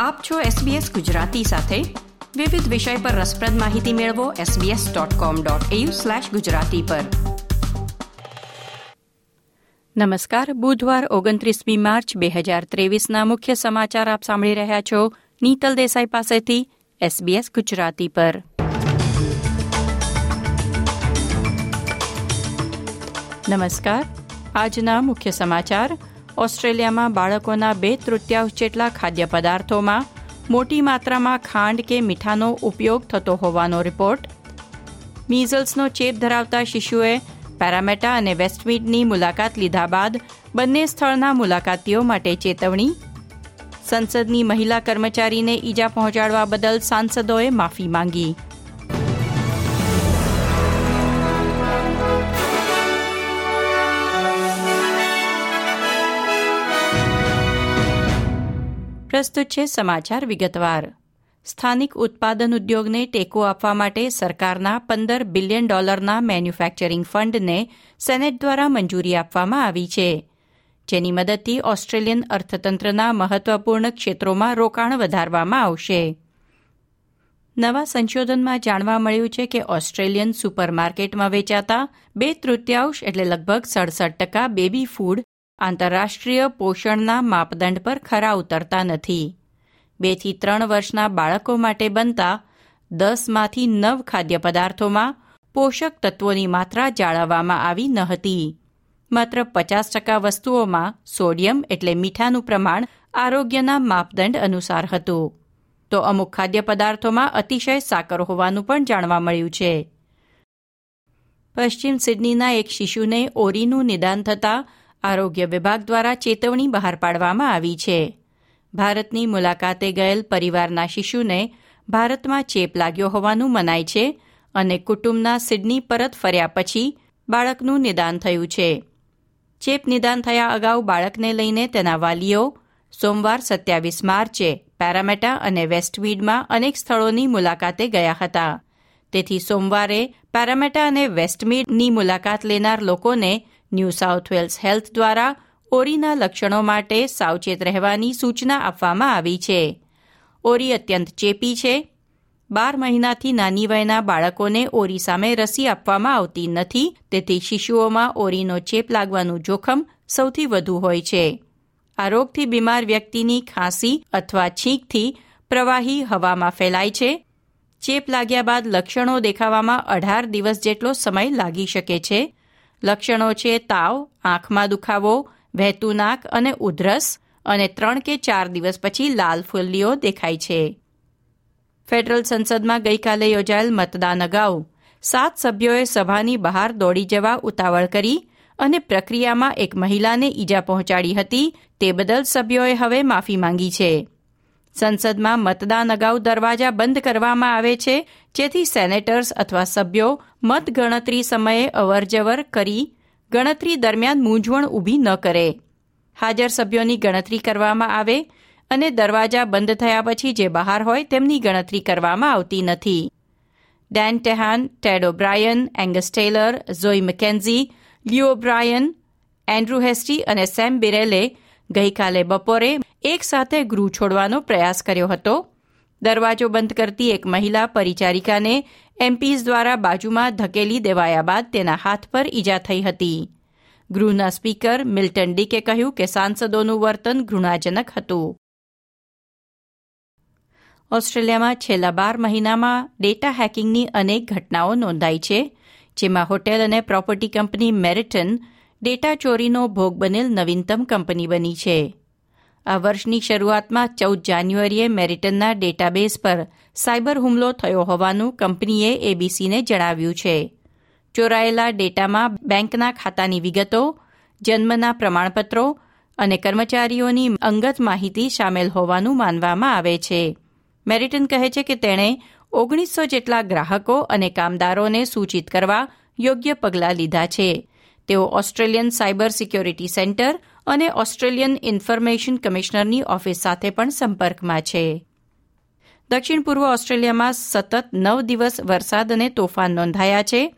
આપ છો SBS ગુજરાતી સાથે. વિવિધ વિષય પર રસપ્રદ માહિતી મેળવો sbs.com.au ગુજરાતી પર. નમસ્કાર, બુધવાર ઓગણત્રીસમી માર્ચ બે હજાર ત્રેવીસના મુખ્ય સમાચાર આપ સાંભળી રહ્યા છો નીતલ દેસાઈ પાસેથી SBS ગુજરાતી પર. નમસ્કાર, આજના મુખ્ય સમાચાર. ઓસ્ટ્રેલિયામાં બાળકોના બે તૃતીયાંશ જેટલા ખાદ્ય પદાર્થોમાં મોટી માત્રામાં ખાંડ કે મીઠાનો ઉપયોગ થતો હોવાનો રિપોર્ટ. મીઝલ્સનો ચેપ ધરાવતા શિશુએ પેરામેટા અને વેસ્ટમીડની મુલાકાત લીધા બાદ બંને સ્થળના મુલાકાતીઓ માટે ચેતવણી. સંસદની મહિલા કર્મચારીને ઈજા પહોંચાડવા બદલ સાંસદોએ માફી માંગી. પ્રસ્તુત છે સમાચાર વિગતવાર. સ્થાનિક ઉત્પાદન ઉદ્યોગને ટેકો આપવા માટે સરકારના પંદર બિલિયન ડોલરના મેન્યુફેક્ચરિંગ ફંડને સેનેટ દ્વારા મંજૂરી આપવામાં આવી છે. જેની મદદથી ઓસ્ટ્રેલિયન અર્થતંત્રના મહત્વપૂર્ણ ક્ષેત્રોમાં રોકાણ વધારવામાં આવશે. નવા સંશોધનમાં જાણવા મળ્યું છે કે ઓસ્ટ્રેલિયન સુપરમાર્કેટમાં વેચાતા બે તૃતીયાંશ એટલે લગભગ સડસઠ ટકા બેબી ફૂડ આંતરરાષ્ટ્રીય પોષણના માપદંડ પર ખરા ઉતરતા નથી. બેથી ત્રણ વર્ષના બાળકો માટે બનતા દસમાંથી નવ ખાદ્ય પદાર્થોમાં પોષક તત્વોની માત્રા જાળવવામાં આવી ન હતી. માત્ર પચાસ ટકા વસ્તુઓમાં સોડિયમ એટલે મીઠાનું પ્રમાણ આરોગ્યના માપદંડ અનુસાર હતું. તો અમુક ખાદ્ય પદાર્થોમાં અતિશય સાકર હોવાનું પણ જાણવા મળ્યું છે. પશ્ચિમ સિડનીના એક શિશુને ઓરીનું નિદાન થતાં આરોગ્ય વિભાગ દ્વારા ચેતવણી બહાર પાડવામાં આવી છે. ભારતની મુલાકાતે ગયેલ પરિવારના શિશુને ભારતમાં ચેપ લાગ્યો હોવાનું મનાય છે અને કુટુંબના સિડની પરત ફર્યા પછી બાળકનું નિદાન થયું છે. ચેપ નિદાન થયા અગાઉ બાળકને લઈને તેના વાલીઓ સોમવાર સત્યાવીસ માર્ચે પેરામેટા અને વેસ્ટમીડમાં અનેક સ્થળોની મુલાકાતે ગયા હતા. તેથી સોમવારે પેરામેટા અને વેસ્ટમીડની મુલાકાત લેનાર લોકોને ન્યૂ સાઉથ વેલ્સ હેલ્થ દ્વારા ઓરીના લક્ષણો માટે સાવચેત રહેવાની સૂચના આપવામાં આવી છે. ઓરી અત્યંત ચેપી છે. બાર મહિનાથી નાની વયના બાળકોને ઓરી સામે રસી આપવામાં આવતી નથી, તેથી શિશુઓમાં ઓરીનો ચેપ લાગવાનું જોખમ સૌથી વધુ હોય છે. આ રોગથી બીમાર વ્યક્તિની ખાંસી અથવા છીંકથી પ્રવાહી હવામાં ફેલાય છે. ચેપ લાગ્યા બાદ લક્ષણો દેખાવામાં અઢાર દિવસ જેટલો સમય લાગી શકે છે. લક્ષણો છે તાવ, આંખમાં દુખાવો, વહેતું નાક અને ઉધરસ, અને ત્રણ કે ચાર દિવસ પછી લાલ ફુલ્લીઓ દેખાય છે. ફેડરલ સંસદમાં ગઈકાલે યોજાયેલ મતદાન અગાઉ સાત સભ્યોએ સભાની બહાર દોડી જવા ઉતાવળ કરી અને પ્રક્રિયામાં એક મહિલાને ઈજા પહોંચાડી હતી તે બદલ સભ્યોએ હવે માફી માંગી છે. સંસદમાં મતદાન અગાઉ દરવાજા બંધ કરવામાં આવે છે, જેથી સેનેટર્સ અથવા સભ્યો મતગણતરી સમયે અવરજવર કરી ગણતરી દરમિયાન મૂંઝવણ ઊભી ન કરે. હાજર સભ્યોની ગણતરી કરવામાં આવે અને દરવાજા બંધ થયા પછી જે બહાર હોય તેમની ગણતરી કરવામાં આવતી નથી. Dan Tehan, Ted O'Brien, Angus Taylor, Zoe McKenzie, Leo Brian, Andrew Hastie અને સેમ બિરેલે ગઈકાલે બપોરે એક સાથે ગૃહ છોડવાનો પ્રયાસ કર્યો હતો. દરવાજો બંધ કરતી એક મહિલા પરિચારિકાને એમપીઝ દ્વારા બાજુમાં ધકેલી દેવાયા બાદ તેના હાથ પર ઈજા થઈ હતી. ગૃહના સ્પીકર મિલ્ટન ડીકે કહ્યું કે સાંસદોનું વર્તન ઘૃણાજનક હતું. ઓસ્ટ્રેલિયામાં છેલ્લા બાર મહિનામાં ડેટા હેકિંગની અનેક ઘટનાઓ નોંધાઈ છે, જેમાં હોટેલ અને પ્રોપર્ટી કંપની મેરિટન ડેટા ચોરીનો ભોગ બનેલ નવીનતમ કંપની બની છે. આ વર્ષની શરૂઆતમાં ચૌદ જાન્યુઆરીએ મેરિટનના ડેટાબેઝ પર સાયબર હુમલો થયો હોવાનું કંપનીએ એબીસીને જણાવ્યું છે. ચોરાયેલા ડેટામાં બેંકના ખાતાની વિગતો, જન્મના પ્રમાણપત્રો અને કર્મચારીઓની અંગત માહિતી સામેલ હોવાનું માનવામાં આવે છે. મેરિટન કહે છે કે તેણે ઓગણીસો જેટલા ગ્રાહકો અને કામદારોને સૂચિત કરવા યોગ્ય પગલાં લીધા છે. તેઓ ઓસ્ટ્રેલિયન સાયબર સિક્યોરિટી સેન્ટર અને ઓસ્ટ્રેલિયન ઇન્ફોર્મેશન કમિશનરની ઓફિસ સાથે પણ સંપર્કમાં છે. દક્ષિણ પૂર્વ ઓસ્ટ્રેલિયામાં સતત નવ દિવસ વરસાદ અને તોફાન નોંધાયા છે.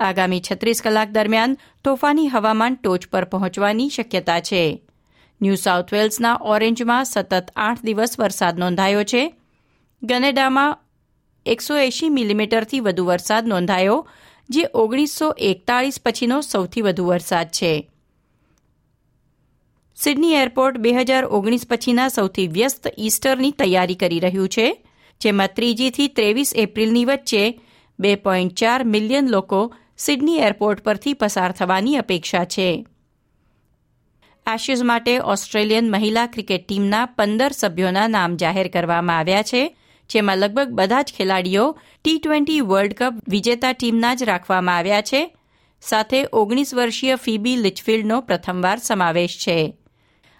આગામી છત્રીસ કલાક દરમિયાન તોફાની હવામાન ટોચ પર પહોંચવાની શક્યતા છે. ન્યૂ સાઉથ વેલ્સના ઓરેન્જમાં સતત આઠ દિવસ વરસાદ નોંધાયો છે. ગનેડામાં એકસો એંશી મિલીમીટરથી વધુ વરસાદ નોંધાયો, જે ઓગણીસો એકતાળીસ પછીનો સૌથી વધુ વરસાદ છે. સિડની એરપોર્ટ બે હજાર ઓગણીસ પછીના સૌથી વ્યસ્ત ઈસ્ટરની તૈયારી કરી રહ્યું છે, જેમાં ત્રીજીથી ત્રેવીસ એપ્રિલની વચ્ચે બે પોઈન્ટ ચાર મિલિયન લોકો સિડની એરપોર્ટ પરથી પસાર થવાની અપેક્ષા છે. એશિઝ માટે ઓસ્ટ્રેલિયન મહિલા ક્રિકેટ ટીમના પંદર સભ્યોના નામ જાહેર કરવામાં આવ્યા છે, જેમાં લગભગ બધા જ ખેલાડીઓ ટી ટ્વેન્ટી વર્લ્ડ કપ વિજેતા ટીમના જ રાખવામાં આવ્યા છે. સાથે ઓગણીસ વર્ષીય ફીબી લિચફિલ્ડનો પ્રથમવાર સમાવેશ છે.